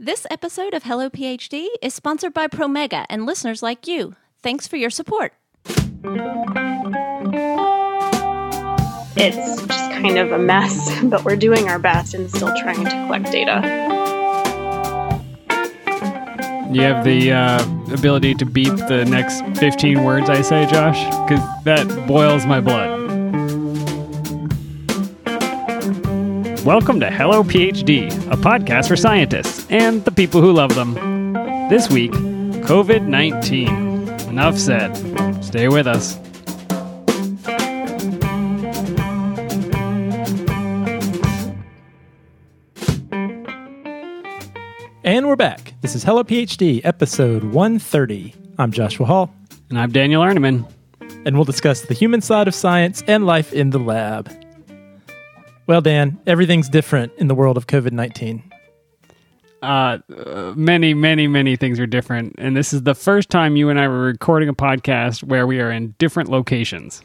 This episode of Hello PhD is sponsored by Promega and listeners like you. Thanks for your support. It's just kind of a mess, but we're doing our best and still trying to collect data. You have the uh, ability to beep the next 15 words I say, Josh? Because that boils my blood. Welcome to Hello PhD, a podcast for scientists and the people who love them. This week, COVID 19. Enough said. Stay with us. And we're back. This is Hello PhD, episode 130. I'm Joshua Hall, And I'm Daniel Arneman. and we'll discuss the human side of science and life in the lab. Well, Dan, everything's different in the world of COVID 19. Uh, uh, many, many, many things are different. And this is the first time you and I were recording a podcast where we are in different locations.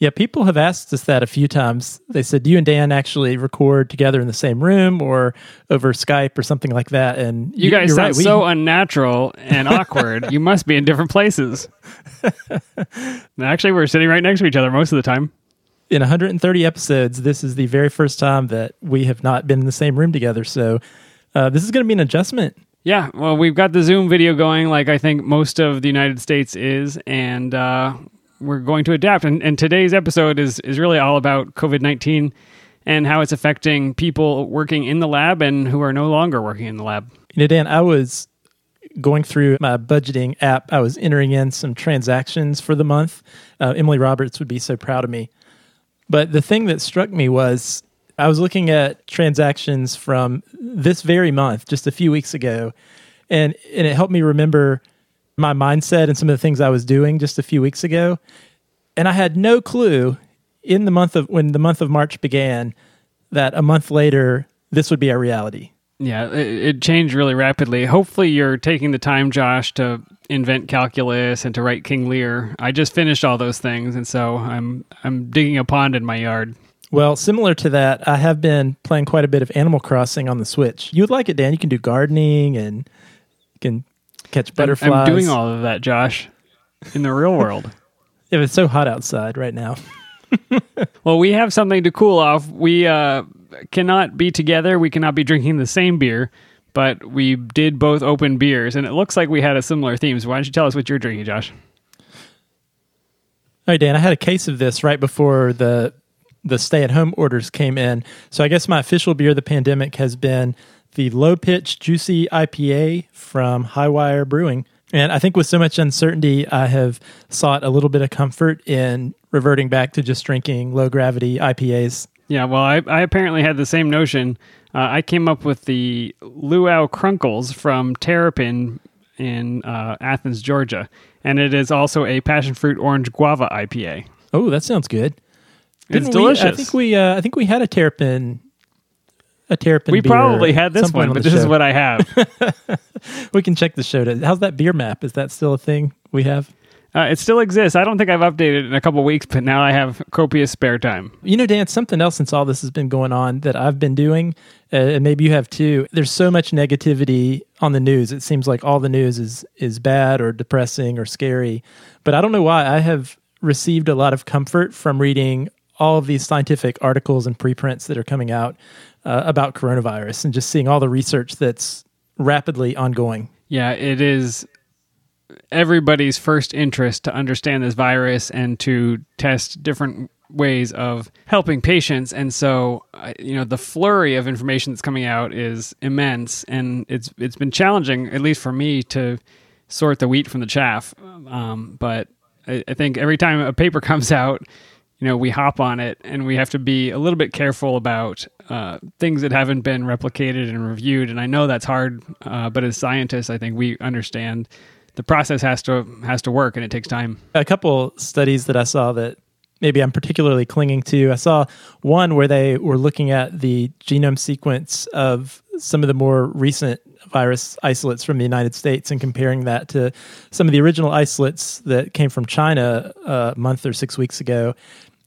Yeah, people have asked us that a few times. They said, Do you and Dan actually record together in the same room or over Skype or something like that? And You guys you're sound right, we- so unnatural and awkward. you must be in different places. Actually, we're sitting right next to each other most of the time. In 130 episodes, this is the very first time that we have not been in the same room together. So uh, this is going to be an adjustment. Yeah, well, we've got the Zoom video going, like I think most of the United States is, and uh, we're going to adapt. And, and today's episode is is really all about COVID nineteen and how it's affecting people working in the lab and who are no longer working in the lab. You know, Dan, I was going through my budgeting app. I was entering in some transactions for the month. Uh, Emily Roberts would be so proud of me. But the thing that struck me was I was looking at transactions from this very month, just a few weeks ago, and and it helped me remember my mindset and some of the things I was doing just a few weeks ago. And I had no clue in the month of when the month of March began that a month later this would be a reality. Yeah, it, it changed really rapidly. Hopefully, you're taking the time, Josh, to invent calculus and to write King Lear. I just finished all those things, and so I'm I'm digging a pond in my yard. Well, similar to that, I have been playing quite a bit of Animal Crossing on the Switch. You would like it, Dan. You can do gardening and you can catch butterflies. I'm doing all of that, Josh, in the real world. If it's so hot outside right now. Well, we have something to cool off. We uh, cannot be together. We cannot be drinking the same beer, but we did both open beers, and it looks like we had a similar theme. So why don't you tell us what you're drinking, Josh? All right, Dan. I had a case of this right before the the stay at home orders came in. So I guess my official beer of the pandemic has been the Lo-Pitch juicy IPA from Hi-Wire Brewing. And I think with so much uncertainty, I have sought a little bit of comfort in reverting back to just drinking low gravity IPAs. Yeah, well, I, I apparently had the same notion. Uh, I came up with the Luau Krunkles from Terrapin in uh, Athens, Georgia, and it is also a passion fruit orange guava IPA. Oh, that sounds good. It's Didn't we- delicious. I think we uh, I think we had a terrapin a terrapin. we probably had this one, on but this is what I have. we can check the show. To, how's that beer map? Is that still a thing we have? Uh, it still exists. I don't think I've updated it in a couple weeks, but now I have copious spare time. You know, Dan, something else since all this has been going on that I've been doing, uh, and maybe you have too. There's so much negativity on the news. It seems like all the news is is bad or depressing or scary. But I don't know why. I have received a lot of comfort from reading all of these scientific articles and preprints that are coming out uh, about coronavirus and just seeing all the research that's rapidly ongoing. Yeah, it is everybody's first interest to understand this virus and to test different ways of helping patients. And so you know the flurry of information that's coming out is immense. And it's it's been challenging at least for me to sort the wheat from the chaff. Um, but I, I think every time a paper comes out you know we hop on it and we have to be a little bit careful about uh, things that haven't been replicated and reviewed. And i know that's hard uh, but as scientists i think we understand the process has to has to work and it takes time a couple studies that I saw that maybe I'm particularly clinging to. I saw one where they were looking at the genome sequence of some of the more recent virus isolates from the United States and comparing that to some of the original isolates that came from China uh, a month or six weeks ago.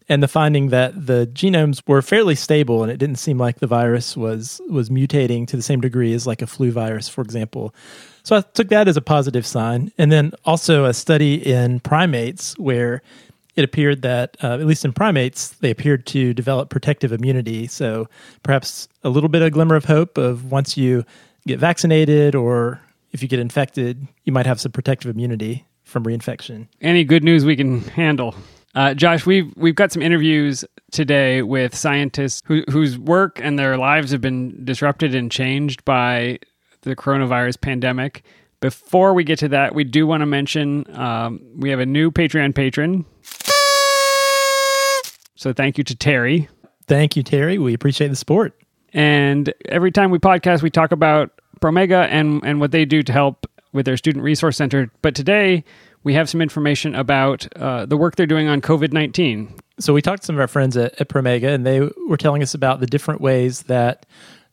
And the finding that the genomes were fairly stable and it didn't seem like the virus was was mutating to the same degree as like a flu virus for example. So i took that as a positive sign. And then also a study in primates where it appeared that uh, at least in primates they appeared to develop protective immunity. So perhaps a little bit of glimmer of hope of once you get vaccinated or if you get infected you might have some protective immunity from reinfection. Any good news we can handle. Uh, Josh, we've we've got some interviews today with scientists who, whose work and their lives have been disrupted and changed by the coronavirus pandemic. Before we get to that, we do want to mention um, we have a new Patreon patron. So thank you to Terry. thank you terry we appreciate the support And every time we podcast, we talk about Promega and, and what they do to help with their student resource center. But today, we have some information about uh, the work they're doing on COVID 19. So we talked to some of our friends at, at Promega, and they were telling us about the different ways that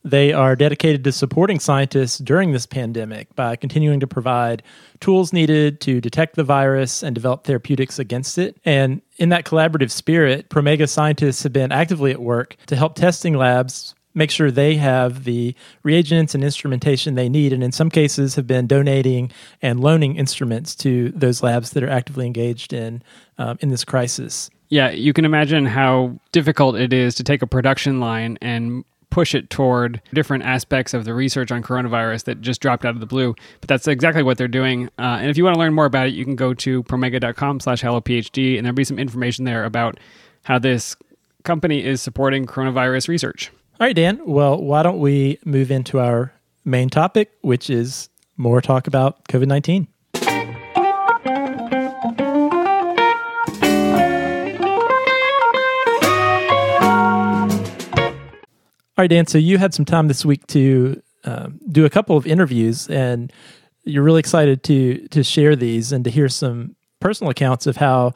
they are dedicated to supporting scientists during this pandemic by continuing to provide tools needed to detect the virus and develop therapeutics against it. And in that collaborative spirit, Promega scientists have been actively at work to help testing labs make sure they have the reagents and instrumentation they need and in some cases have been donating and loaning instruments to those labs that are actively engaged in um, in this crisis Yeah, you can imagine how difficult it is to take a production line and push it toward different aspects of the research on coronavirus that just dropped out of the blue. But that's exactly what they're doing. Uh, and if you want to learn more about it, you can go to promega.com slash hellophd, and there'll be some information there about how this company is supporting coronavirus research. All right, Dan. Well, why don't we move into our main topic, which is more talk about COVID 19? All right, Dan. So you had some time this week to um, do a couple of interviews, and you're really excited to to share these and to hear some personal accounts of how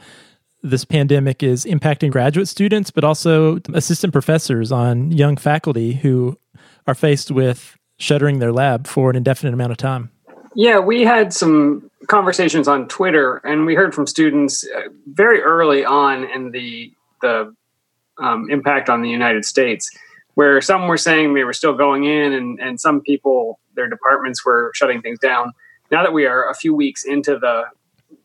this pandemic is impacting graduate students, but also assistant professors on young faculty who are faced with shuttering their lab for an indefinite amount of time. Yeah, we had some conversations on Twitter, and we heard from students uh, very early on in the the um, impact on the United States, where some were saying they were still going in, and and some people their departments were shutting things down. Now that we are a few weeks into the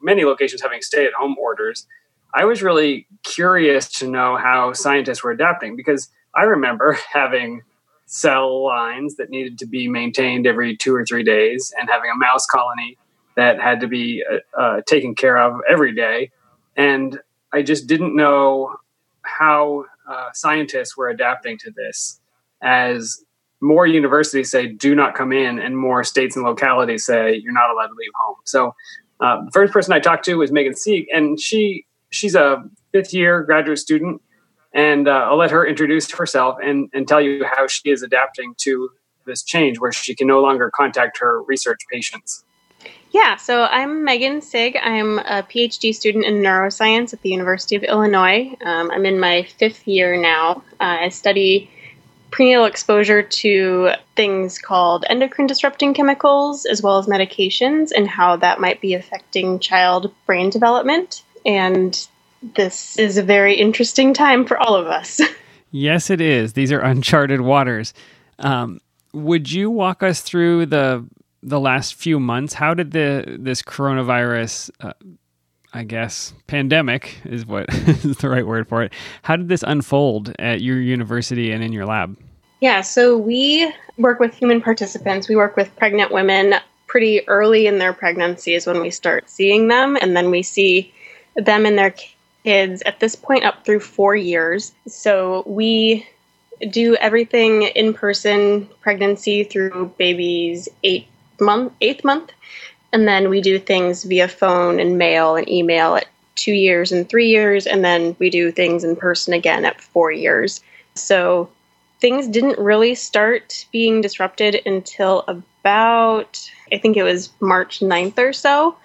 many locations having stay at home orders, I was really curious to know how scientists were adapting because I remember having cell lines that needed to be maintained every two or three days and having a mouse colony that had to be uh, uh, taken care of every day. And I just didn't know how uh, scientists were adapting to this as more universities say do not come in and more states and localities say you're not allowed to leave home. So uh, the first person I talked to was Megan Sieg, and she she's a fifth year graduate student and uh, I'll let her introduce herself and, and tell you how she is adapting to this change where she can no longer contact her research patients. Yeah, so I'm Megan Sieg. I'm a PhD student in neuroscience at the University of Illinois. Um, I'm in my fifth year now. Uh, I study prenatal exposure to things called endocrine disrupting chemicals as well as medications and how that might be affecting child brain development. And this is a very interesting time for all of us. Yes, it is. These are uncharted waters. Um, would you walk us through the the last few months? How did the this coronavirus, uh, I guess, pandemic is what is the right word for it? How did this unfold at your university and in your lab? Yeah, so we work with human participants. We work with pregnant women pretty early in their pregnancies when we start seeing them, and then we see them and their kids at this point up through four years. So we do everything in person pregnancy through baby's eight month eighth month. And then we do things via phone and mail and email at two years and three years. And then we do things in person again at four years. So things didn't really start being disrupted until about i think it was march 9th or so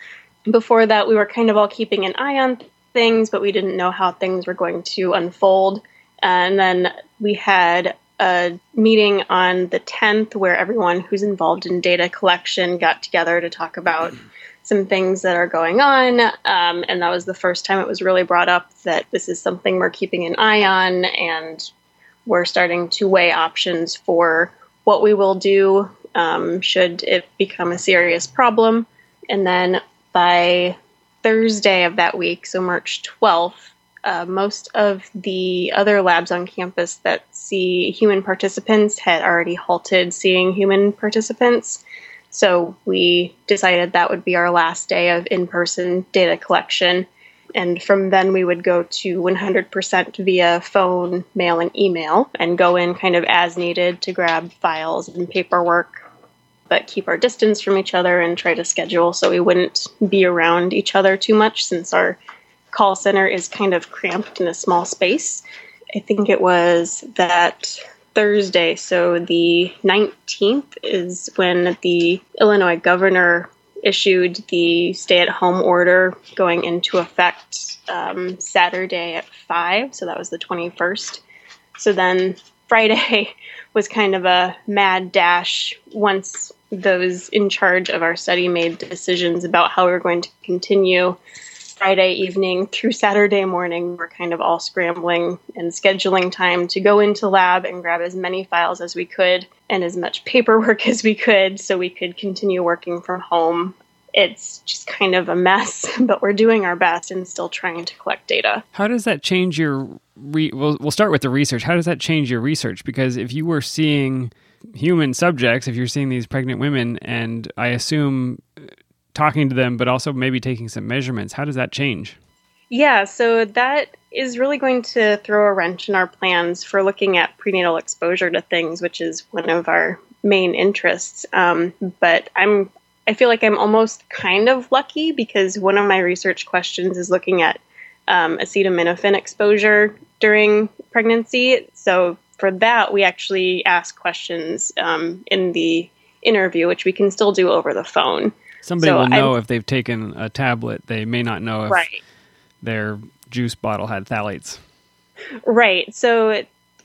before that we were kind of all keeping an eye on things but we didn't know how things were going to unfold and then we had a meeting on the 10th where everyone who's involved in data collection got together to talk about some things that are going on. Um, and that was the first time it was really brought up that this is something we're keeping an eye on and we're starting to weigh options for what we will do um, should it become a serious problem. And then by Thursday of that week, so March 12th, uh, most of the other labs on campus that see human participants had already halted seeing human participants. So we decided that would be our last day of in person data collection. And from then, we would go to 100% via phone, mail, and email, and go in kind of as needed to grab files and paperwork, but keep our distance from each other and try to schedule so we wouldn't be around each other too much since our call center is kind of cramped in a small space. I think it was that Thursday, so the 19th, is when the Illinois governor issued the stay at home order going into effect um, Saturday at 5. So that was the 21st. So then Friday was kind of a mad dash once those in charge of our study made decisions about how we are going to continue Friday evening through Saturday morning, we're kind of all scrambling and scheduling time to go into lab and grab as many files as we could and as much paperwork as we could so we could continue working from home. It's just kind of a mess, but we're doing our best and still trying to collect data. How does that change your re- we'll, we'll start with the research. How does that change your research? Because if you were seeing human subjects, if you're seeing these pregnant women and I assume talking to them, but also maybe taking some measurements. How does that change? Yeah, so that is really going to throw a wrench in our plans for looking at prenatal exposure to things, which is one of our main interests. Um, but I'm, I feel like I'm almost kind of lucky because one of my research questions is looking at um, acetaminophen exposure during pregnancy. So for that, we actually ask questions um, in the interview, which we can still do over the phone. Somebody so will know I'm, if they've taken a tablet. They may not know if right. their juice bottle had phthalates. Right. So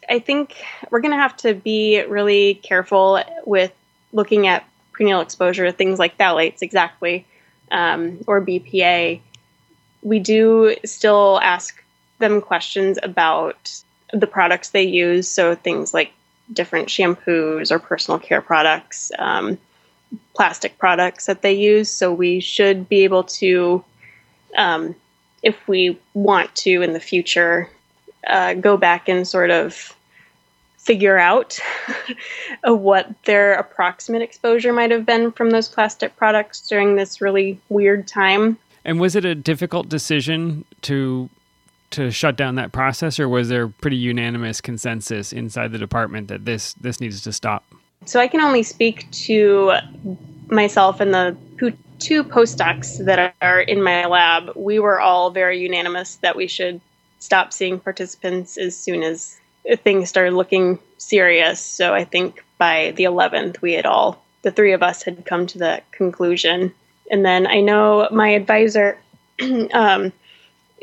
I think we're going to have to be really careful with looking at prenatal exposure to things like phthalates, exactly, um, or BPA. We do still ask them questions about the products they use, so things like different shampoos or personal care products. Um, plastic products that they use. So we should be able to, um, if we want to in the future, uh, go back and sort of figure out what their approximate exposure might have been from those plastic products during this really weird time. And was it a difficult decision to to shut down that process, or was there pretty unanimous consensus inside the department that this this needs to stop? So I can only speak to myself and the two postdocs that are in my lab. We were all very unanimous that we should stop seeing participants as soon as things started looking serious. So I think by the 11th, we had all, the three of us had come to that conclusion. And then I know my advisor, um,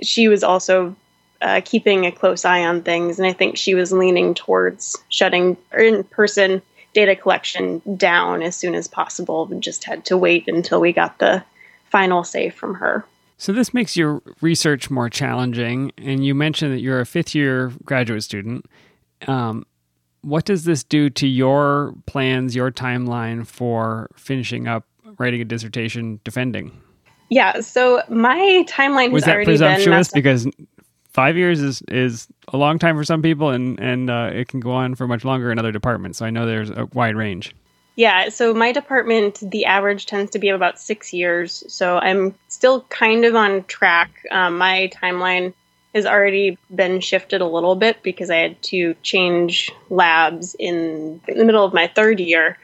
she was also uh, keeping a close eye on things. And I think she was leaning towards shutting in person data collection down as soon as possible. We just had to wait until we got the final say from her. So this makes your research more challenging, and you mentioned that you're a fifth year graduate student. Um, what does this do to your plans, your timeline for finishing up writing a dissertation, defending? Yeah, so my timeline was that presumptuous because five years is is a long time for some people, and and uh, it can go on for much longer in other departments. So I know there's a wide range. Yeah, so my department, the average tends to be about six years. So I'm still kind of on track. Um, my timeline has already been shifted a little bit because I had to change labs in, the middle of my third year.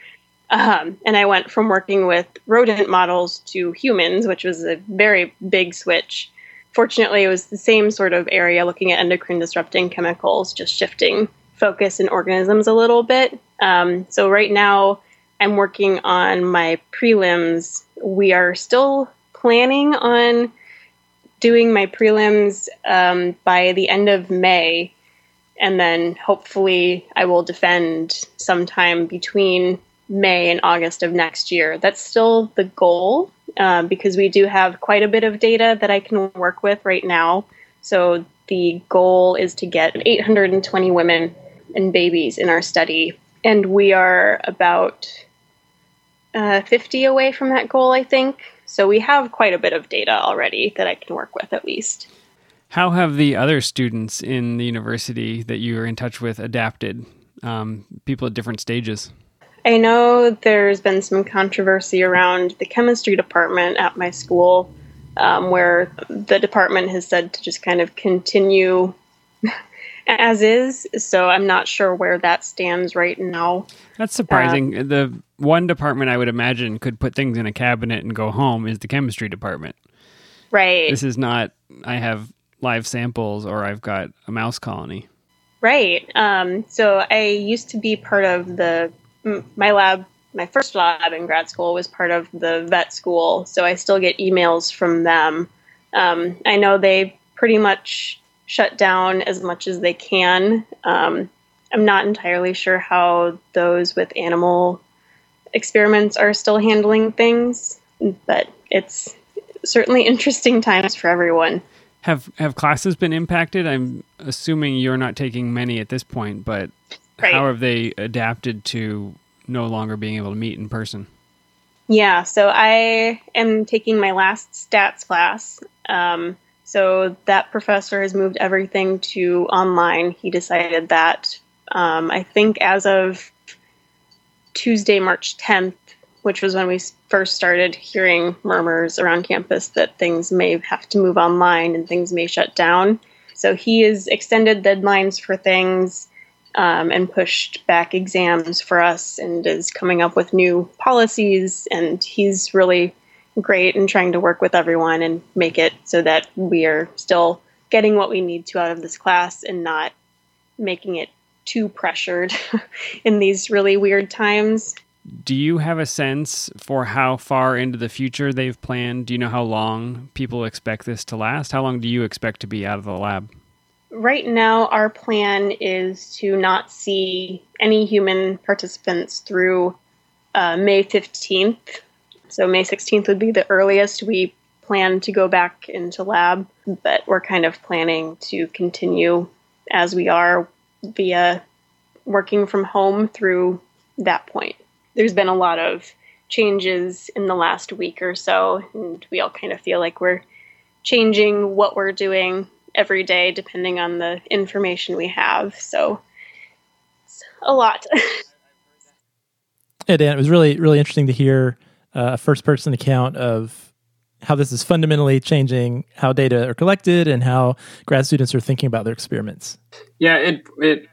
Um, and I went from working with rodent models to humans, which was a very big switch fortunately, it was the same sort of area looking at endocrine disrupting chemicals, just shifting focus in organisms a little bit. Um, so right now, I'm working on my prelims. We are still planning on doing my prelims um, by the end of May, and then hopefully I will defend sometime between May and August of next year. That's still the goal. Um, because we do have quite a bit of data that I can work with right now. So the goal is to get 820 women and babies in our study, and we are about uh, 50 away from that goal, I think. So we have quite a bit of data already that I can work with at least. How have the other students in the university that you are in touch with adapted? Um, people at different stages. I know there's been some controversy around the chemistry department at my school, um, where the department has said to just kind of continue as is. So I'm not sure where that stands right now. That's surprising. Uh, the one department I would imagine could put things in a cabinet and go home is the chemistry department. Right. This is not, I have live samples or I've got a mouse colony. Right. Um, so I used to be part of the my lab, my first lab in grad school was part of the vet school, so I still get emails from them. Um, I know they pretty much shut down as much as they can. Um, I'm not entirely sure how those with animal experiments are still handling things, but it's certainly interesting times for everyone. Have have classes been impacted? I'm assuming you're not taking many at this point, but Right. How have they adapted to no longer being able to meet in person? Yeah, so I am taking my last stats class. Um, so that professor has moved everything to online. He decided that um, I think as of Tuesday, March 10th, which was when we first started hearing murmurs around campus that things may have to move online and things may shut down. So he has extended deadlines for things um, and pushed back exams for us and is coming up with new policies. And he's really great in trying to work with everyone and make it so that we are still getting what we need to out of this class and not making it too pressured in these really weird times. Do you have a sense for how far into the future they've planned? Do you know how long people expect this to last? How long do you expect to be out of the lab? Right now, our plan is to not see any human participants through uh, May 15th. So, May 16th would be the earliest we plan to go back into lab, but we're kind of planning to continue as we are via working from home through that point. There's been a lot of changes in the last week or so, and we all kind of feel like we're changing what we're doing every day depending on the information we have. So it's a lot. yeah, Dan, it was really, really interesting to hear uh, a first person account of how this is fundamentally changing how data are collected and how grad students are thinking about their experiments. Yeah, it, it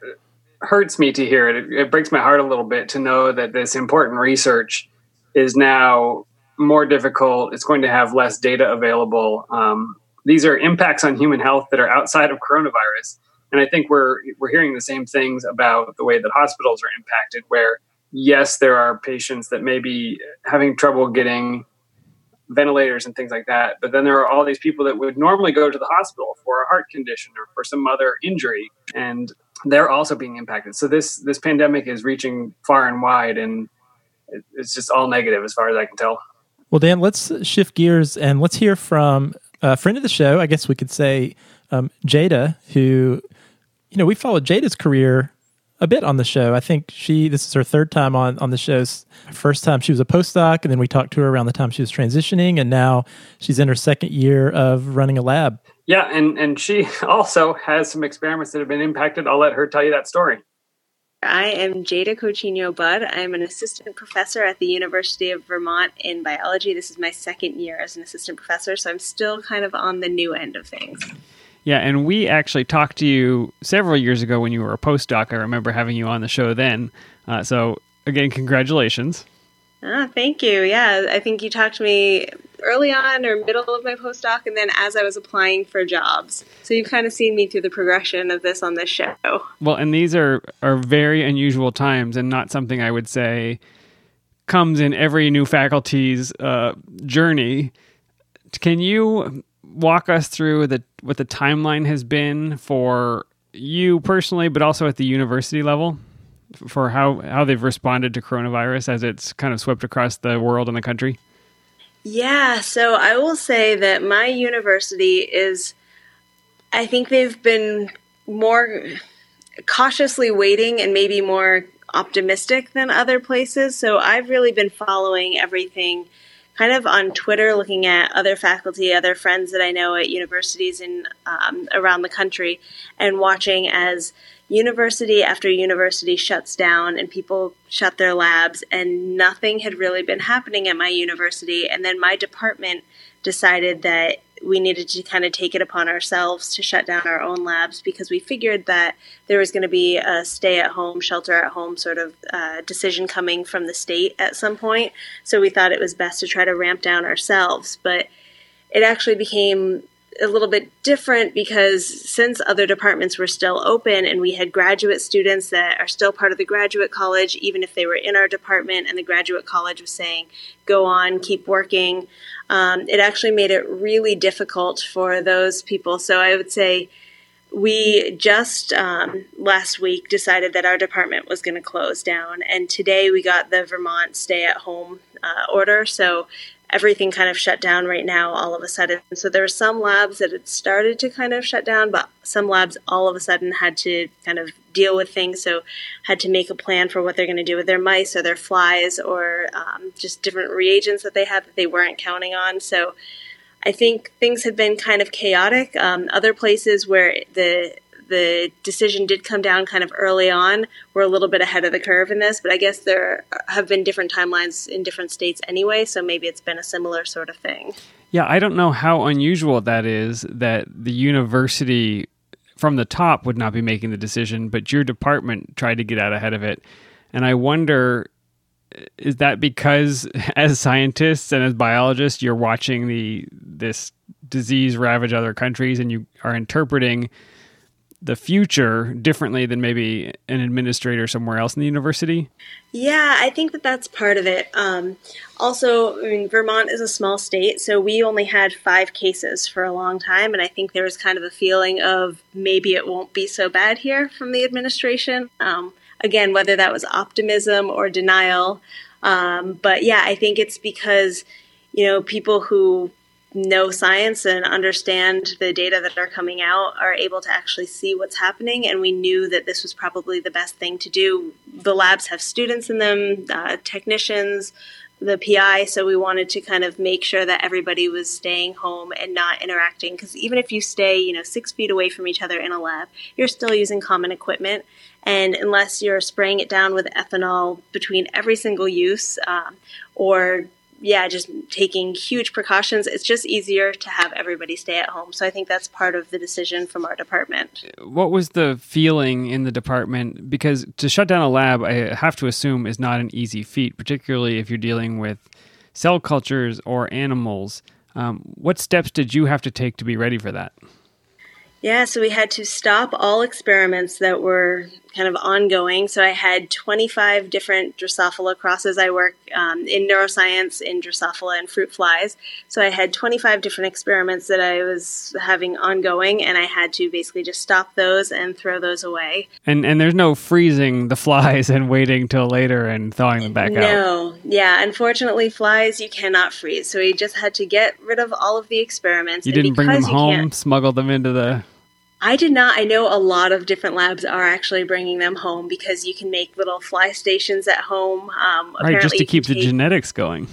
hurts me to hear it. it. It breaks my heart a little bit to know that this important research is now more difficult. It's going to have less data available. Um, these are impacts on human health that are outside of coronavirus. And I think we're we're hearing the same things about the way that hospitals are impacted, where yes, there are patients that may be having trouble getting ventilators and things like that, but then there are all these people that would normally go to the hospital for a heart condition or for some other injury, and they're also being impacted. So this this pandemic is reaching far and wide, and it's just all negative as far as I can tell. Well, Dan, let's shift gears and let's hear from a friend of the show, I guess we could say um, Jada, who, you know, we followed Jada's career a bit on the show. I think she this is her third time on on the show. First time she was a postdoc, and then we talked to her around the time she was transitioning, and now she's in her second year of running a lab. Yeah, and and she also has some experiments that have been impacted. I'll let her tell you that story. I am Jada Cochino Budd. I'm an assistant professor at the University of Vermont in biology. This is my second year as an assistant professor, so I'm still kind of on the new end of things. Yeah, and we actually talked to you several years ago when you were a postdoc. I remember having you on the show then. Uh, so, again, congratulations. Ah, thank you. Yeah, I think you talked to me early on or middle of my postdoc, and then as I was applying for jobs. So you've kind of seen me through the progression of this on this show. Well, and these are are very unusual times, and not something I would say comes in every new faculty's uh, journey. Can you walk us through the what the timeline has been for you personally, but also at the university level? For how, how they've responded to coronavirus as it's kind of swept across the world and the country? Yeah, so I will say that my university is, I think they've been more cautiously waiting and maybe more optimistic than other places. So I've really been following everything kind of on Twitter, looking at other faculty, other friends that I know at universities in um, around the country, and watching as university after university shuts down and people shut their labs, and nothing had really been happening at my university. And then my department decided that we needed to kind of take it upon ourselves to shut down our own labs because we figured that there was going to be a stay at home, shelter at home sort of uh, decision coming from the state at some point. So we thought it was best to try to ramp down ourselves. But it actually became a little bit different because since other departments were still open and we had graduate students that are still part of the graduate college, even if they were in our department and the graduate college was saying, go on, keep working, um, it actually made it really difficult for those people. So I would say we just um, last week decided that our department was going to close down, and today we got the Vermont stay at home uh, order. So everything kind of shut down right now all of a sudden. So there were some labs that had started to kind of shut down, but some labs all of a sudden had to kind of deal with things. So had to make a plan for what they're going to do with their mice or their flies or um, just different reagents that they had that they weren't counting on. So I think things have been kind of chaotic. Um, other places where the the decision did come down kind of early on. We're a little bit ahead of the curve in this, but I guess there have been different timelines in different states anyway, so maybe it's been a similar sort of thing. Yeah, I don't know how unusual that is that the university from the top would not be making the decision, but your department tried to get out ahead of it. And I wonder is that because as scientists and as biologists you're watching the this disease ravage other countries and you are interpreting the future differently than maybe an administrator somewhere else in the university? Yeah, I think that that's part of it. Um, also, I mean, Vermont is a small state, so we only had five cases for a long time, and I think there was kind of a feeling of maybe it won't be so bad here from the administration. Um, again, whether that was optimism or denial. Um, but yeah, I think it's because, you know, people who know science and understand the data that are coming out are able to actually see what's happening. And we knew that this was probably the best thing to do. The labs have students in them, uh, technicians, the PI, so we wanted to kind of make sure that everybody was staying home and not interacting. Because even if you stay, you know, six feet away from each other in a lab, you're still using common equipment. And unless you're spraying it down with ethanol between every single use, um, or yeah, just taking huge precautions. It's just easier to have everybody stay at home. So I think that's part of the decision from our department. What was the feeling in the department? Because to shut down a lab, I have to assume, is not an easy feat, particularly if you're dealing with cell cultures or animals. Um, what steps did you have to take to be ready for that? Yeah, so we had to stop all experiments that were kind of ongoing. So I had 25 different Drosophila crosses. I work um, in neuroscience in Drosophila and fruit flies. So I had 25 different experiments that I was having ongoing, and I had to basically just stop those and throw those away. And and there's no freezing the flies and waiting till later and thawing them back no. out. No, yeah. Unfortunately, flies you cannot freeze. So we just had to get rid of all of the experiments. You didn't bring them home, smuggle them into the I did not. I know a lot of different labs are actually bringing them home because you can make little fly stations at home. Um, right, just to keep the genetics going.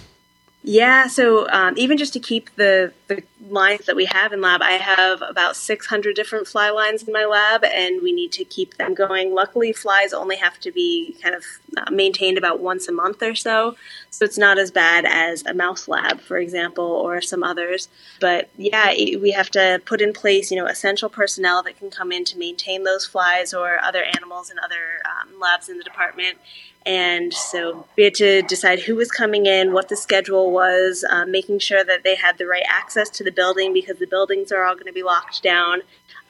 Yeah, so um, even just to keep the, the lines that we have in lab, I have about 600 different fly lines in my lab, and we need to keep them going. Luckily, flies only have to be kind of uh, maintained about once a month or so, so it's not as bad as a mouse lab, for example, or some others. But yeah, we have to put in place, you know, essential personnel that can come in to maintain those flies or other animals in other um, labs in the department and so we had to decide who was coming in, what the schedule was, uh, making sure that they had the right access to the building because the buildings are all going to be locked down.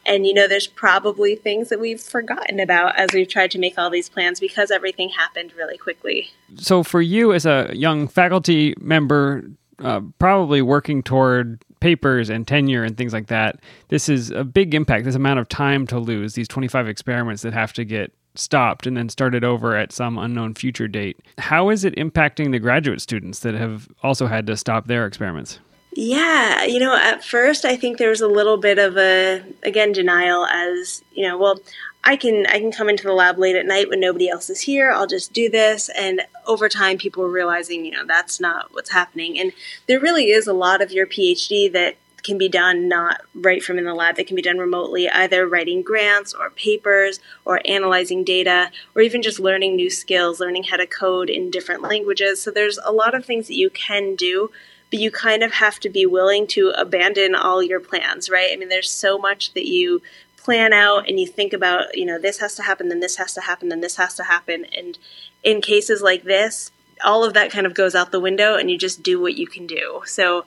And you know, there's probably things that we've forgotten about as we've tried to make all these plans because everything happened really quickly. So, for you as a young faculty member, uh, probably working toward papers and tenure and things like that, this is a big impact. This amount of time to lose, these 25 experiments that have to get stopped and then started over at some unknown future date. How is it impacting the graduate students that have also had to stop their experiments? Yeah, you know, at first I think there was a little bit of a again denial as, you know, well, I can I can come into the lab late at night when nobody else is here. I'll just do this and over time people were realizing, you know, that's not what's happening. And there really is a lot of your PhD that can be done not right from in the lab that can be done remotely either writing grants or papers or analyzing data or even just learning new skills learning how to code in different languages so there's a lot of things that you can do but you kind of have to be willing to abandon all your plans, right? I mean, there's so much that you plan out and you think about, you know, this has to happen, then this has to happen, then this has to happen. And in cases like this, all of that kind of goes out the window and you just do what you can do. So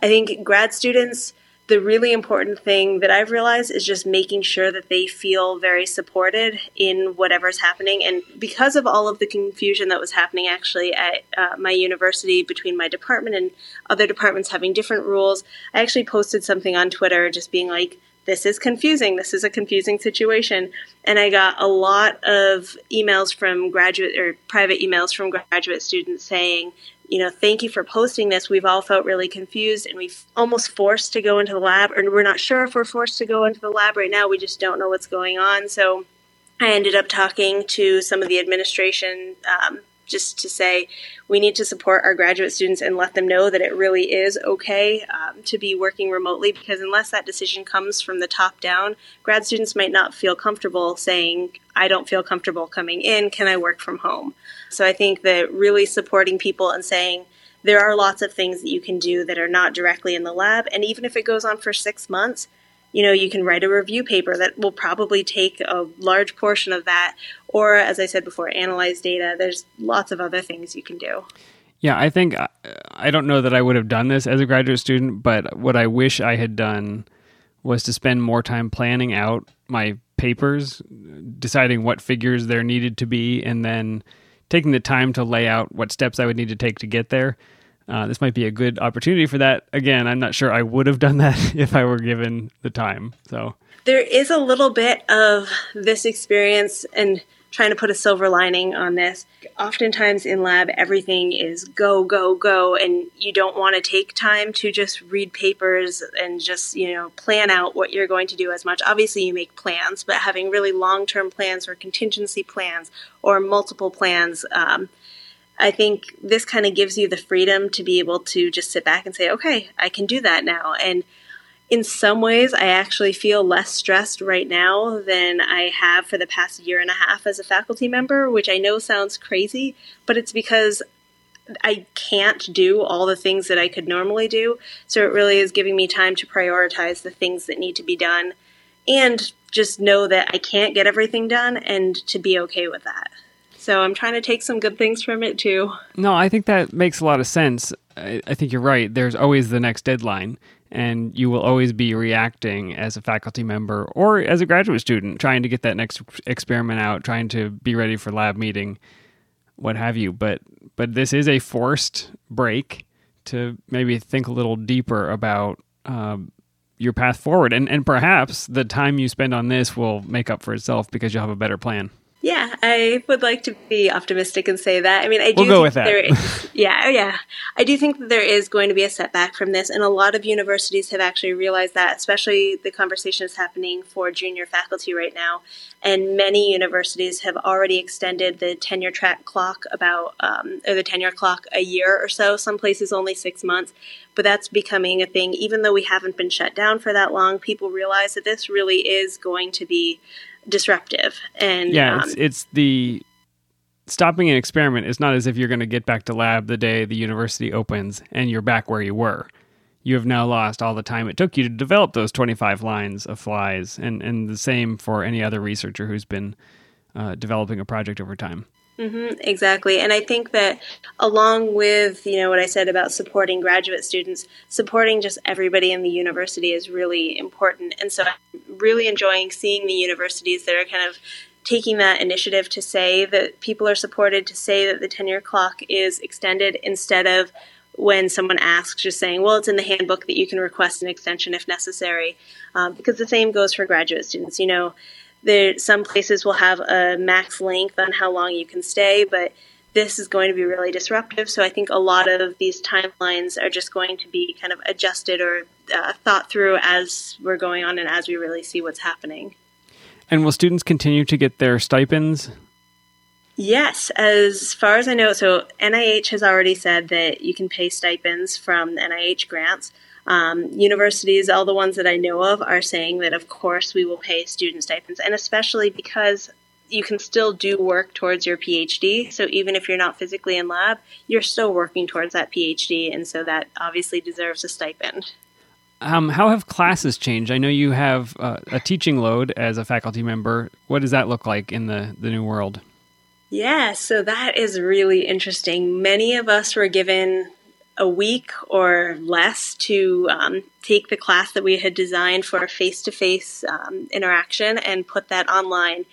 I think grad students, the really important thing that I've realized is just making sure that they feel very supported in whatever's happening. And because of all of the confusion that was happening actually at uh, my university between my department and other departments having different rules, I actually posted something on Twitter just being like, this is confusing. This is a confusing situation. And I got a lot of emails from graduate or private emails from graduate students saying, you know, thank you for posting this. We've all felt really confused and we've almost forced to go into the lab, or we're not sure if we're forced to go into the lab right now. We just don't know what's going on. So I ended up talking to some of the administration um, just to say we need to support our graduate students and let them know that it really is okay um, to be working remotely because unless that decision comes from the top down, grad students might not feel comfortable saying, I don't feel comfortable coming in. Can I work from home? So I think that really supporting people and saying there are lots of things that you can do that are not directly in the lab. And even if it goes on for six months, you know, you can write a review paper that will probably take a large portion of that. Or, as I said before, analyze data. There's lots of other things you can do. Yeah, I think uh, I don't know that I would have done this as a graduate student, but what I wish I had done was to spend more time planning out my papers, deciding what figures there needed to be, and then taking the time to lay out what steps I would need to take to get there. Uh, this might be a good opportunity for that. Again, I'm not sure I would have done that if I were given the time. So there is a little bit of this experience and trying to put a silver lining on this. Oftentimes in lab, everything is go, go, go, and you don't want to take time to just read papers and just, you know, plan out what you're going to do as much. Obviously, you make plans, but having really long term plans or contingency plans or multiple plans. Um, I think this kind of gives you the freedom to be able to just sit back and say, okay, I can do that now. And in some ways, I actually feel less stressed right now than I have for the past year and a half as a faculty member, which I know sounds crazy, but it's because I can't do all the things that I could normally do. So it really is giving me time to prioritize the things that need to be done and just know that I can't get everything done and to be okay with that. So I'm trying to take some good things from it too. No, I think that makes a lot of sense. I, I think you're right. There's always the next deadline and you will always be reacting as a faculty member or as a graduate student trying to get that next experiment out trying to be ready for lab meeting what have you. But but this is a forced break to maybe think a little deeper about um, your path forward. And and perhaps the time you spend on this will make up for itself because you'll have a better plan yeah, I would like to be optimistic and say that. I mean, I do we'll go with that. There is, yeah, oh, yeah. I do think that there is going to be a setback from this, and a lot of universities have actually realized that, especially the conversation is happening for junior faculty right now. And many universities have already extended the tenure track clock about, um, or the tenure clock a year or so. Some places only six months, but that's becoming a thing. Even though we haven't been shut down for that long, people realize that this really is going to be disruptive. And yeah, um, it's, it's the stopping an experiment is not as if you're going to get back to lab the day the university opens and you're back where you were. You have now lost all the time it took you to develop those 25 lines of flies, and, and the same for any other researcher who's been uh, developing a project over time. Mm-hmm, exactly. And I think that along with, you know, what I said about supporting graduate students, supporting just everybody in the university is really important. And so I'm really enjoying seeing the universities that are kind of taking that initiative to say that people are supported, to say that the tenure clock is extended instead of when someone asks, just saying, well, it's in the handbook that you can request an extension if necessary. Um, because the same goes for graduate students. You know, there some places will have a max length on how long you can stay, but this is going to be really disruptive. So I think a lot of these timelines are just going to be kind of adjusted or uh, thought through as we're going on and as we really see what's happening. And will students continue to get their stipends? Yes, as far as I know, so NIH has already said that you can pay stipends from NIH grants. Um, universities, all the ones that I know of, are saying that of course we will pay student stipends, and especially because you can still do work towards your PhD. So even if you're not physically in lab, you're still working towards that PhD, and so that obviously deserves a stipend. Um, how have classes changed? I know you have uh, a teaching load as a faculty member. What does that look like in the, the new world? Yeah, so that is really interesting. Many of us were given a week or less to um, take the class that we had designed for face to face interaction and put that online.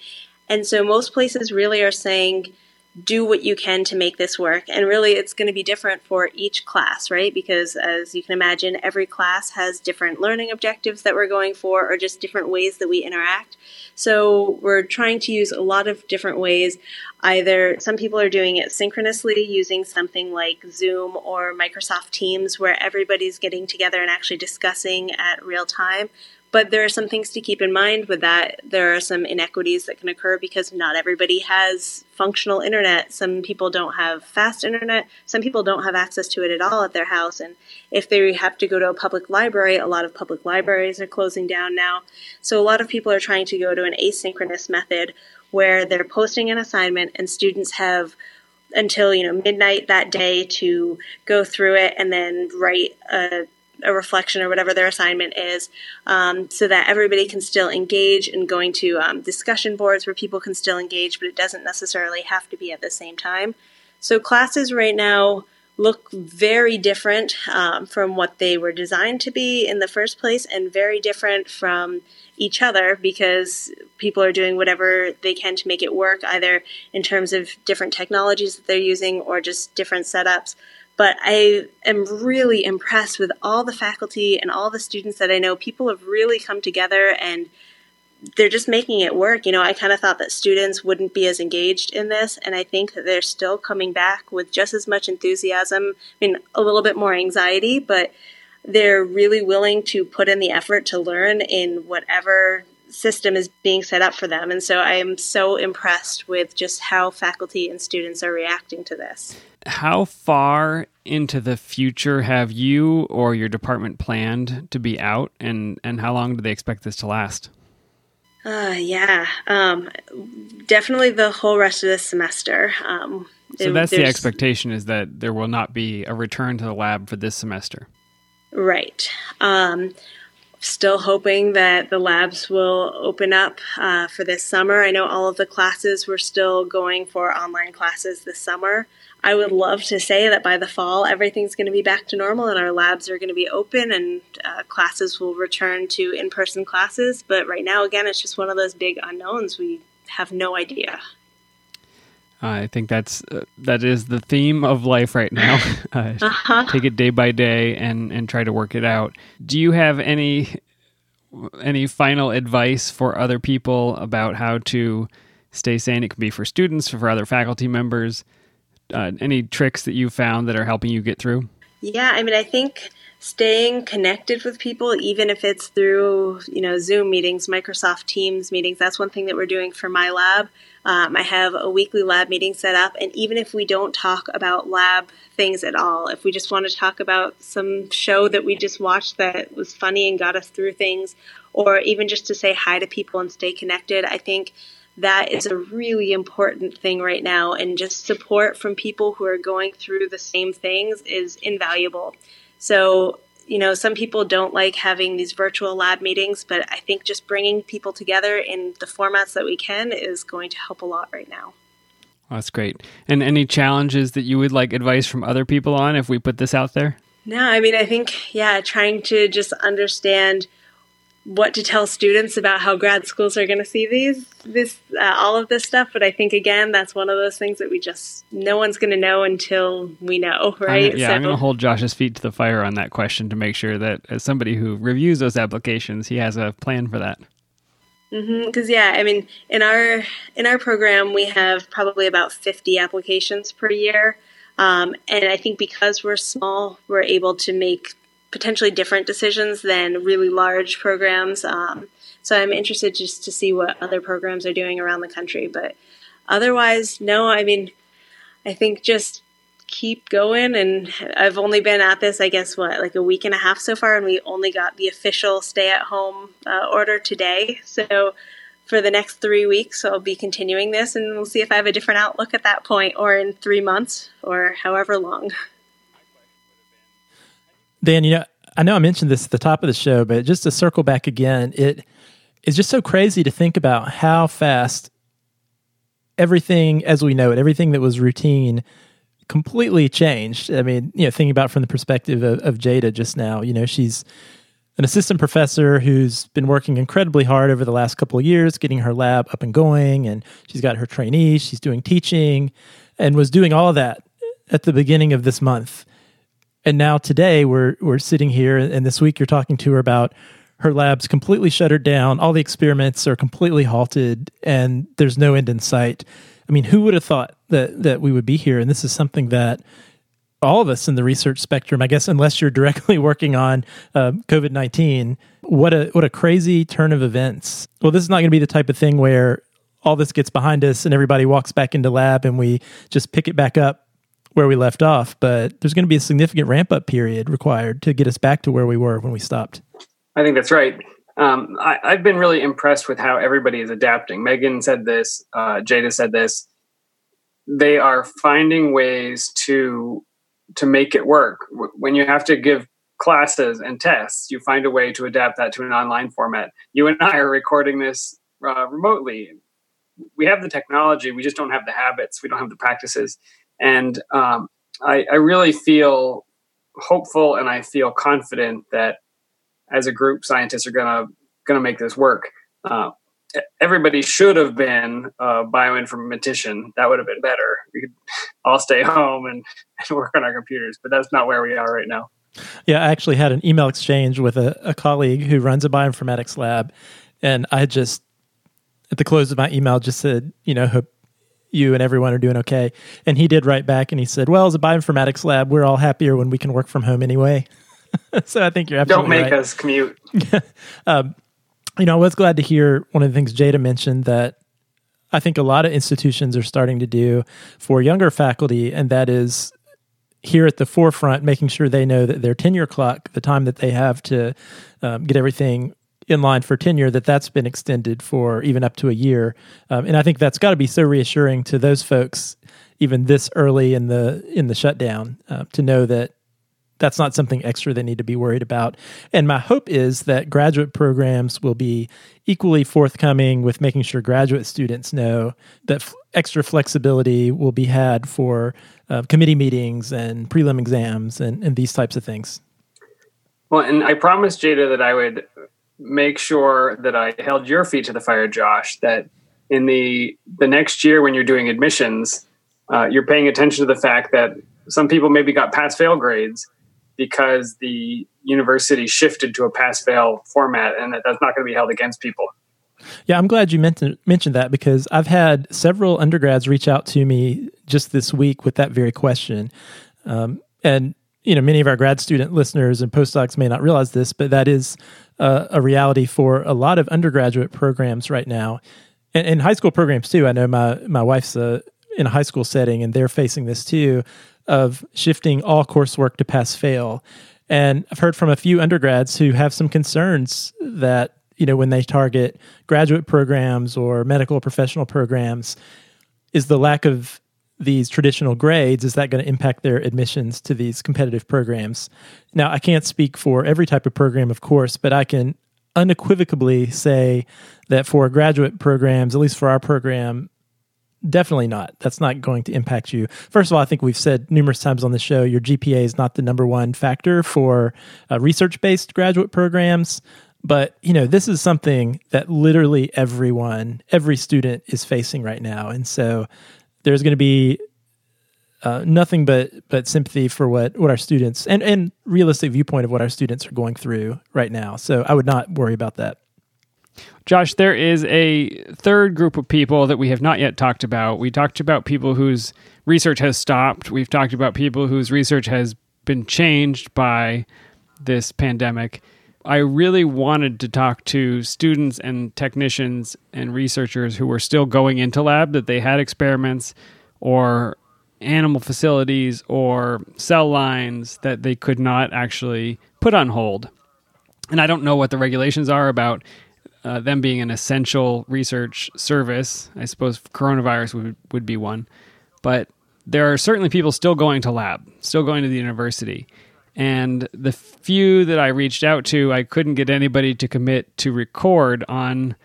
And so most places really are saying, do what you can to make this work. And really, it's going to be different for each class, right? Because as you can imagine, every class has different learning objectives that we're going for, or just different ways that we interact. So we're trying to use a lot of different ways. Either some people are doing it synchronously using something like Zoom or Microsoft Teams, where everybody's getting together and actually discussing at real time. But there are some things to keep in mind with that. There are some inequities that can occur because not everybody has functional internet. Some people don't have fast internet. Some people don't have access to it at all at their house. And if they have to go to a public library, a lot of public libraries are closing down now. So a lot of people are trying to go to an asynchronous method where they're posting an assignment and students have until you know midnight that day to go through it and then write a a reflection or whatever their assignment is, um, so that everybody can still engage in going to um, discussion boards where people can still engage, but it doesn't necessarily have to be at the same time. So classes right now look very different um, from what they were designed to be in the first place, and very different from each other because people are doing whatever they can to make it work, either in terms of different technologies that they're using or just different setups. But I am really impressed with all the faculty and all the students that I know. People have really come together and they're just making it work. You know, I kind of thought that students wouldn't be as engaged in this, and I think that they're still coming back with just as much enthusiasm. I mean, a little bit more anxiety, but they're really willing to put in the effort to learn in whatever system is being set up for them. And so I am so impressed with just how faculty and students are reacting to this. How far into the future have you or your department planned to be out, and, and how long do they expect this to last? Uh, yeah, um, definitely the whole rest of the semester. Um, so that's the expectation is that there will not be a return to the lab for this semester. Right. Um, still hoping that the labs will open up uh, for this summer. I know all of the classes were still going for online classes this summer. I would love to say that by the fall everything's going to be back to normal and our labs are going to be open and uh, classes will return to in person classes. But right now, again, it's just one of those big unknowns. We have no idea. I think that's uh, that is the theme of life right now. Uh, uh-huh. Take it day by day and and try to work it out. Do you have any any final advice for other people about how to stay sane? It could be for students, for other faculty members. Uh, any tricks that you found that are helping you get through? Yeah, I mean, I think staying connected with people, even if it's through you know Zoom meetings, Microsoft Teams meetings. That's one thing that we're doing for my lab. Um, I have a weekly lab meeting set up, and even if we don't talk about lab things at all, if we just want to talk about some show that we just watched that was funny and got us through things, or even just to say hi to people and stay connected, I think that is a really important thing right now. And just support from people who are going through the same things is invaluable. So you know, some people don't like having these virtual lab meetings, but I think just bringing people together in the formats that we can is going to help a lot right now. that's great. And any challenges that you would like advice from other people on if we put this out there? No, I mean, I think, yeah, trying to just understand what to tell students about how grad schools are going to see these this uh, all of this stuff but i think again that's one of those things that we just no one's going to know until we know right? I'm, yeah so, i'm going to hold josh's feet to the fire on that question to make sure that as somebody who reviews those applications he has a plan for that. Because yeah, I mean, in our in our program, we have probably about fifty applications per year, um, and I think because we're small, we're able to make potentially different decisions than really large programs. Um, so I'm interested just to see what other programs are doing around the country. But otherwise, no. I mean, I think just keep going. And I've only been at this, I guess, what, like a week and a half so far, and we only got the official stay at home uh, order today. So for the next three weeks, I'll be continuing this, and we'll see if I have a different outlook at that point, or in three months, or however long. Dan, you know, I know I mentioned this at the top of the show, but just to circle back again, it is just so crazy to think about how fast everything as we know it, everything that was routine completely changed. I mean, you know, thinking about from the perspective of, of Jada just now, you know, she's an assistant professor who's been working incredibly hard over the last couple of years, getting her lab up and going, and she's got her trainees, she's doing teaching, and was doing all of that at the beginning of this month. And now today we're we're sitting here, and this week you're talking to her about her lab's completely shuttered down, all the experiments are completely halted, and there's no end in sight. I mean, who would have thought that that we would be here? And this is something that all of us in the research spectrum, I guess, unless you're directly working on uh, COVID nineteen, what a what a crazy turn of events. Well, this is not going to be the type of thing where all this gets behind us and everybody walks back into lab and we just pick it back up where we left off. But there's going to be a significant ramp up period required to get us back to where we were when we stopped. I think that's right um, I, have been really impressed with how everybody is adapting. Megan said this, uh, Jada said this. They are finding ways to to make it work. When you have to give classes and tests, you find a way to adapt that to an online format. You and I are recording this uh, remotely. We have the technology, we just don't have the habits, we don't have the practices, and um, I, I really feel hopeful and I feel confident that as a group, scientists are gonna gonna make this work. Uh, everybody should have been a bioinformatician. That would have been better. We could all stay home and, and work on our computers, but that's not where we are right now. Yeah, I actually had an email exchange with a, a colleague who runs a bioinformatics lab, and I just at the close of my email just said, you know, hope you and everyone are doing okay. And he did write back and he said, well, as a bioinformatics lab, we're all happier when we can work from home anyway. so I think you're absolutely Don't make right. us commute. um, you know, I was glad to hear one of the things Jada mentioned that I think a lot of institutions are starting to do for younger faculty, and that is here at the forefront, making sure they know that their tenure clock, the time that they have to um, get everything in line for tenure, that that's been extended for even up to a year. Um, and I think that's got to be so reassuring to those folks, even this early in the in the shutdown, uh, to know that that's not something extra they need to be worried about. And my hope is that graduate programs will be equally forthcoming with making sure graduate students know that f- extra flexibility will be had for uh, committee meetings and prelim exams and, and these types of things. Well, and I promised Jada that I would make sure that I held your feet to the fire, Josh, that in the the next year when you're doing admissions, uh, you're paying attention to the fact that some people maybe got pass fail grades because the university shifted to a pass fail format and that that's not going to be held against people. Yeah, I'm glad you mentioned mentioned that because I've had several undergrads reach out to me just this week with that very question, um, and you know many of our grad student listeners and postdocs may not realize this, but that is uh, a reality for a lot of undergraduate programs right now, and, and high school programs too. I know my my wife's uh, in a high school setting, and they're facing this too of shifting all coursework to pass fail. And I've heard from a few undergrads who have some concerns that, you know, when they target graduate programs or medical professional programs, is the lack of these traditional grades is that going to impact their admissions to these competitive programs now i can't speak for every type of program of course but i can unequivocally say that for graduate programs at least for our program Definitely not. That's not going to impact you. First of all, I think we've said numerous times on the show your GPA is not the number one factor for uh, research based graduate programs. But, you know, this is something that literally everyone, every student is facing right now. And so there's going to be uh, nothing but but sympathy for what what our students and and realistic viewpoint of what our students are going through right now. So I would not worry about that. Josh, there is a third group of people that we have not yet talked about. We talked about people whose research has stopped. We've talked about people whose research has been changed by this pandemic. I really wanted to talk to students and technicians and researchers who were still going into lab, that they had experiments or animal facilities or cell lines that they could not actually put on hold. And I don't know what the regulations are about uh, them being an essential research service. I suppose coronavirus would, would be one. But there are certainly people still going to lab, still going to the university. And the few that I reached out to, I couldn't get anybody to commit to record on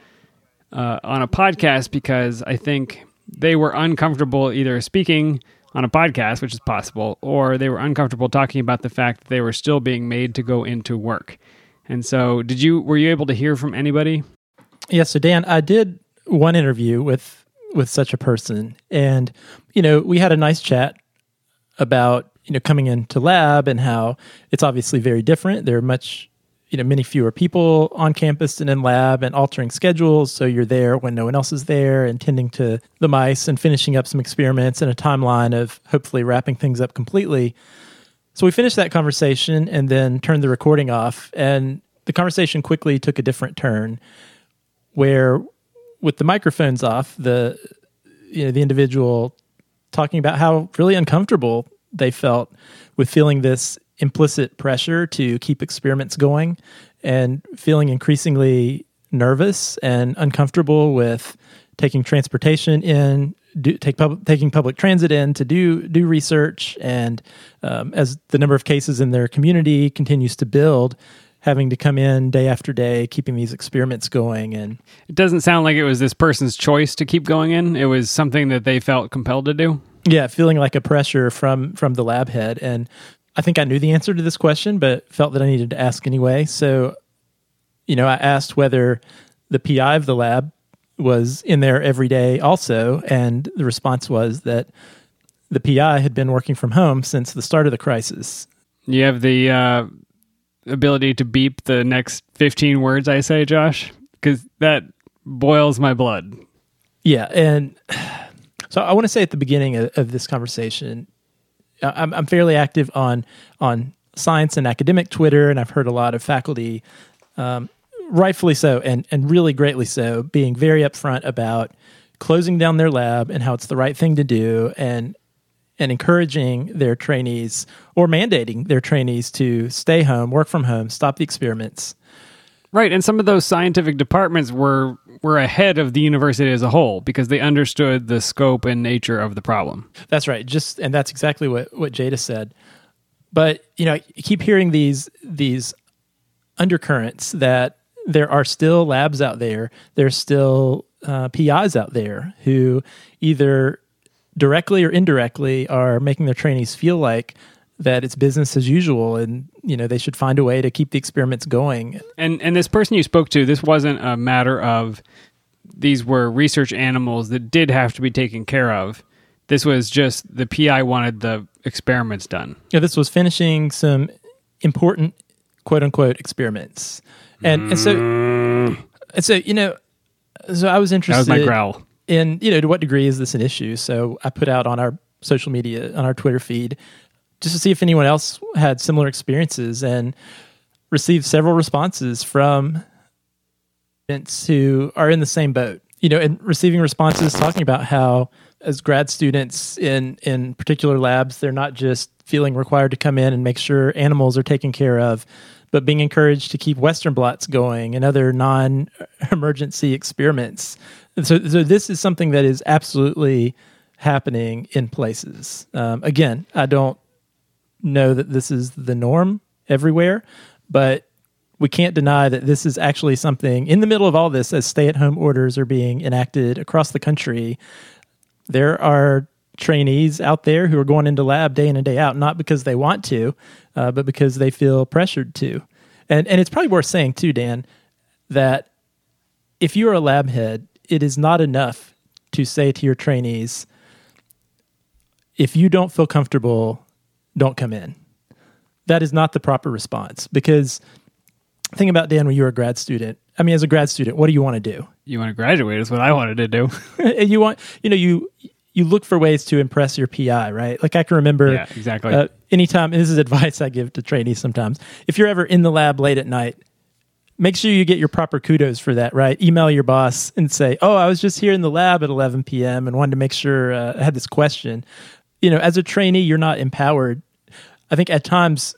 uh, on a podcast because I think they were uncomfortable either speaking on a podcast, which is possible, or they were uncomfortable talking about the fact that they were still being made to go into work. And so, did you were you able to hear from anybody? Yeah, so Dan, I did one interview with with such a person, and you know, we had a nice chat about you know coming into lab and how it's obviously very different. There are much you know many fewer people on campus and in lab and altering schedules. So you're there when no one else is there and tending to the mice and finishing up some experiments and a timeline of hopefully wrapping things up completely. So we finished that conversation and then turned the recording off. And the conversation quickly took a different turn where with the microphones off the you know the individual talking about how really uncomfortable they felt with feeling this implicit pressure to keep experiments going and feeling increasingly nervous and uncomfortable with taking transportation in do, take pub, taking public transit in to do do research and um, as the number of cases in their community continues to build having to come in day after day keeping these experiments going and it doesn't sound like it was this person's choice to keep going in it was something that they felt compelled to do yeah feeling like a pressure from from the lab head and I think I knew the answer to this question, but felt that I needed to ask anyway. So, you know, I asked whether the PI of the lab was in there every day also. And the response was that the PI had been working from home since the start of the crisis. You have the uh, ability to beep the next 15 words I say, Josh, because that boils my blood. Yeah. And so I want to say at the beginning of, of this conversation, I'm, I'm fairly active on on science and academic Twitter, and I've heard a lot of faculty, um, rightfully so, and and really greatly so, being very upfront about closing down their lab and how it's the right thing to do, and and encouraging their trainees or mandating their trainees to stay home, work from home, stop the experiments. Right, and some of those scientific departments were were ahead of the university as a whole because they understood the scope and nature of the problem. That's right. Just and that's exactly what what Jada said. But you know, you keep hearing these these undercurrents that there are still labs out there. There's still uh, PIs out there who either directly or indirectly are making their trainees feel like that it's business as usual and you know they should find a way to keep the experiments going. And and this person you spoke to this wasn't a matter of these were research animals that did have to be taken care of. This was just the pi wanted the experiments done. Yeah this was finishing some important quote unquote experiments. And and so mm. and so you know so i was interested that was my growl in you know to what degree is this an issue so i put out on our social media on our twitter feed just to see if anyone else had similar experiences and received several responses from students who are in the same boat. You know, and receiving responses talking about how as grad students in in particular labs, they're not just feeling required to come in and make sure animals are taken care of, but being encouraged to keep Western blots going and other non-emergency experiments. So, so this is something that is absolutely happening in places. Um, again, I don't know that this is the norm everywhere, but we can't deny that this is actually something in the middle of all this as stay at home orders are being enacted across the country. There are trainees out there who are going into lab day in and day out, not because they want to, uh, but because they feel pressured to. And, and it's probably worth saying, too, Dan, that if you're a lab head, it is not enough to say to your trainees, if you don't feel comfortable don't come in. That is not the proper response because think about Dan when you were a grad student. I mean, as a grad student, what do you want to do? You want to graduate is what I wanted to do. and you want, you know, you you look for ways to impress your PI, right? Like I can remember, yeah, exactly. Uh, anytime, and this is advice I give to trainees sometimes. If you're ever in the lab late at night, make sure you get your proper kudos for that, right? Email your boss and say, "Oh, I was just here in the lab at 11 p.m. and wanted to make sure uh, I had this question." You know, as a trainee, you're not empowered. I think at times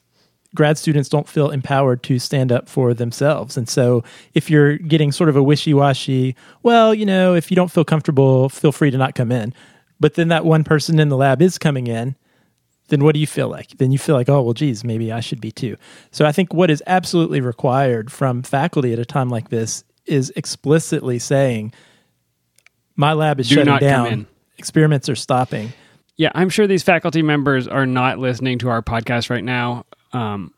grad students don't feel empowered to stand up for themselves. And so if you're getting sort of a wishy-washy, well, you know, if you don't feel comfortable, feel free to not come in. But then that one person in the lab is coming in, then what do you feel like? Then you feel like, oh, well, geez, maybe I should be too. So I think what is absolutely required from faculty at a time like this is explicitly saying, my lab is Do shutting down, experiments are stopping. Yeah, I'm sure these faculty members are not listening to our podcast right now. Um,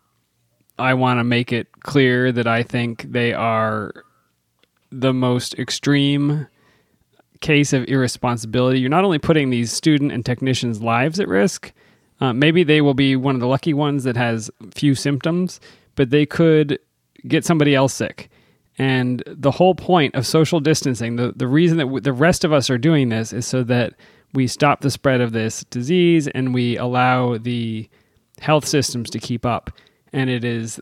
I want to make it clear that I think they are the most extreme case of irresponsibility. You're not only putting these student and technicians' lives at risk, uh, maybe they will be one of the lucky ones that has few symptoms, but they could get somebody else sick. And the whole point of social distancing, the, the reason that w- the rest of us are doing this is so that we stop the spread of this disease and we allow the health systems to keep up. And it is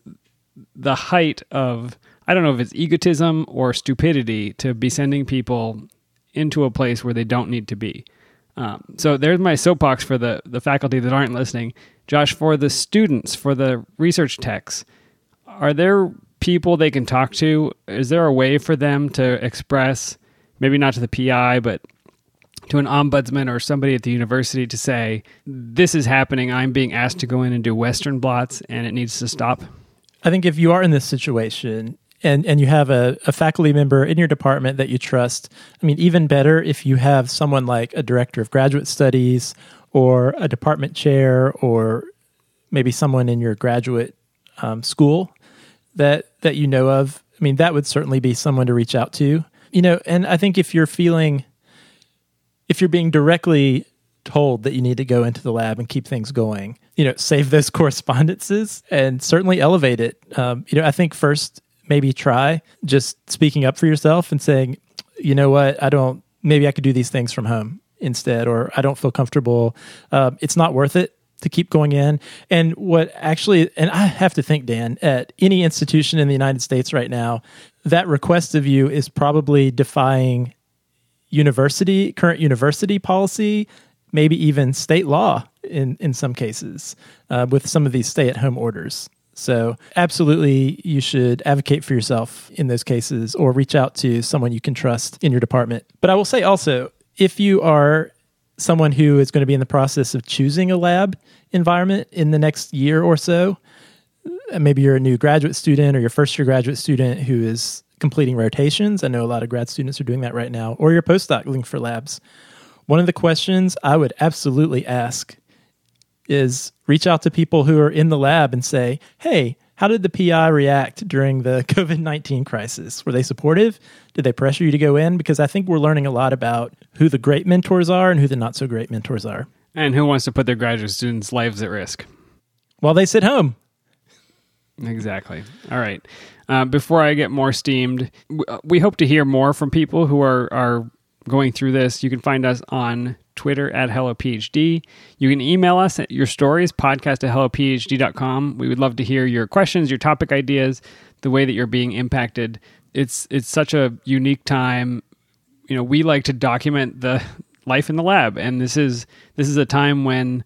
the height of, I don't know if it's egotism or stupidity to be sending people into a place where they don't need to be. Um, so there's my soapbox for the, the faculty that aren't listening. Josh, for the students, for the research techs, are there people they can talk to? Is there a way for them to express, maybe not to the PI, but to an ombudsman or somebody at the university to say, this is happening. I'm being asked to go in and do Western blots and it needs to stop? I think if you are in this situation and, and you have a, a faculty member in your department that you trust, I mean, even better if you have someone like a director of graduate studies or a department chair or maybe someone in your graduate um, school that that you know of. I mean, that would certainly be someone to reach out to. You know, and I think if you're feeling if you're being directly told that you need to go into the lab and keep things going, you know, save those correspondences and certainly elevate it. Um, you know, I think first maybe try just speaking up for yourself and saying, you know what, I don't. Maybe I could do these things from home instead, or I don't feel comfortable. Um, it's not worth it to keep going in. And what actually, and I have to think, Dan, at any institution in the United States right now, that request of you is probably defying university, current university policy, maybe even state law in, in some cases uh, with some of these stay at home orders. So, absolutely, you should advocate for yourself in those cases or reach out to someone you can trust in your department. But I will say also, if you are someone who is going to be in the process of choosing a lab environment in the next year or so, uh, maybe you're a new graduate student or your first year graduate student who is completing rotations. I know a lot of grad students are doing that right now, or your postdoc looking for labs. One of the questions I would absolutely ask is reach out to people who are in the lab and say, hey, how did the PI react during the COVID 19 crisis? Were they supportive? Did they pressure you to go in? Because I think we're learning a lot about who the great mentors are and who the not so great mentors are. And who wants to put their graduate students' lives at risk? While they sit home. Exactly. All right. Uh, before I get more steamed, uh, we hope to hear more from people who are, are going through this. You can find us on Twitter at HelloPhD. You can email us at your stories, podcast at HelloPhD.com. We would love to hear your questions, your topic ideas, the way that you're being impacted. It's it's such a unique time. You know, we like to document the life in the lab, and this is this is a time when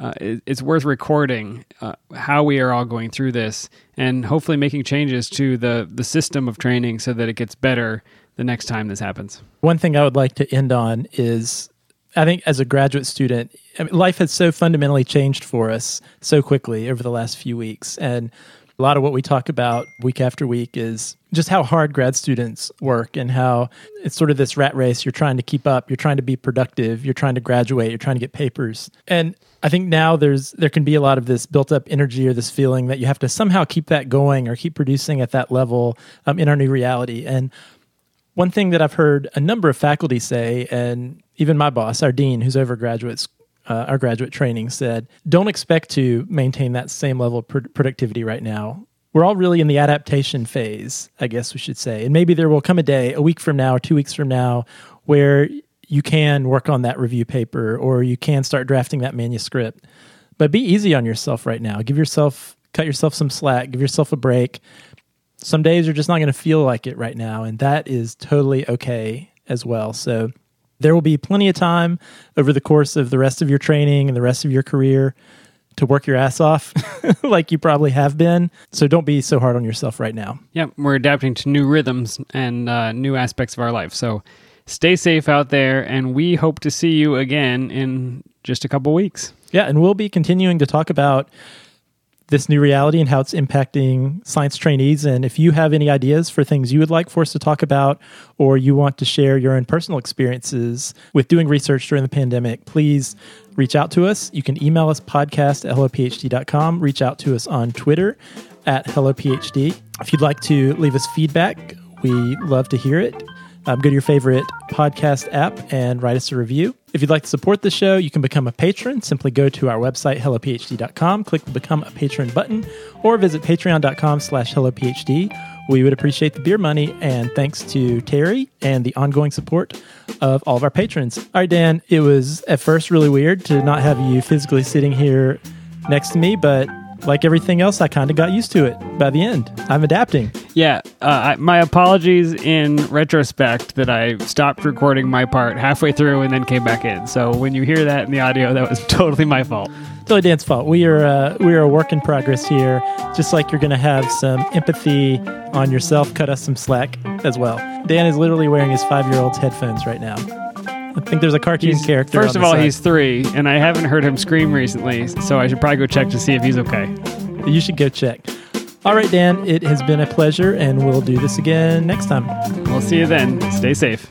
uh, it, it's worth recording uh, how we are all going through this, and hopefully making changes to the the system of training so that it gets better the next time this happens. One thing I would like to end on is I think as a graduate student, I mean, life has so fundamentally changed for us so quickly over the last few weeks. And a lot of what we talk about week after week is just how hard grad students work and how it's sort of this rat race. You're trying to keep up, you're trying to be productive, you're trying to graduate, you're trying to get papers. And I think now there's there can be a lot of this built up energy or this feeling that you have to somehow keep that going or keep producing at that level um, in our new reality. And one thing that I've heard a number of faculty say, and even my boss, our dean, who's over graduates, uh, our graduate training, said, "Don't expect to maintain that same level of pr- productivity right now. we're all really in the adaptation phase, I guess we should say. And maybe there will come a day, a week from now, two weeks from now, where you can work on that review paper or you can start drafting that manuscript. But be easy on yourself right now. Give yourself, cut yourself some slack, give yourself a break. Some days you're just not going to feel like it right now. And that is totally okay as well. So there will be plenty of time over the course of the rest of your training and the rest of your career to work your ass off like you probably have been. So don't be so hard on yourself right now. Yeah, we're adapting to new rhythms and uh, new aspects of our life. So stay safe out there, and we hope to see you again in just a couple weeks. Yeah, and we'll be continuing to talk about this new reality and how it's impacting science trainees. And if you have any ideas for things you would like for us to talk about, or you want to share your own personal experiences with doing research during the pandemic, please reach out to us. You can email us podcast at hellophd.com, reach out to us on Twitter at hellophd. If you'd like to leave us feedback, we love to hear it. Um, go to your favorite podcast app and write us a review. If you'd like to support the show, you can become a patron. Simply go to our website, hellophd.com, click the Become a Patron button, or visit patreon.com slash hellophd. We would appreciate the beer money, and thanks to Terry and the ongoing support of all of our patrons. All right, Dan, it was at first really weird to not have you physically sitting here next to me, but like everything else, I kind of got used to it by the end. I'm adapting. Yeah, uh, I, my apologies in retrospect that I stopped recording my part halfway through and then came back in. So when you hear that in the audio, that was totally my fault. Totally Dan's fault. We are uh, we are a work in progress here. Just like you're going to have some empathy on yourself, cut us some slack as well. Dan is literally wearing his five year old's headphones right now. I think there's a cartoon He's- character. First of all, side. he's three, and I haven't heard him scream recently, so I should probably go check to see if he's okay. You should go check. All right, Dan, it has been a pleasure, and we'll do this again next time. We'll see you then. Stay safe.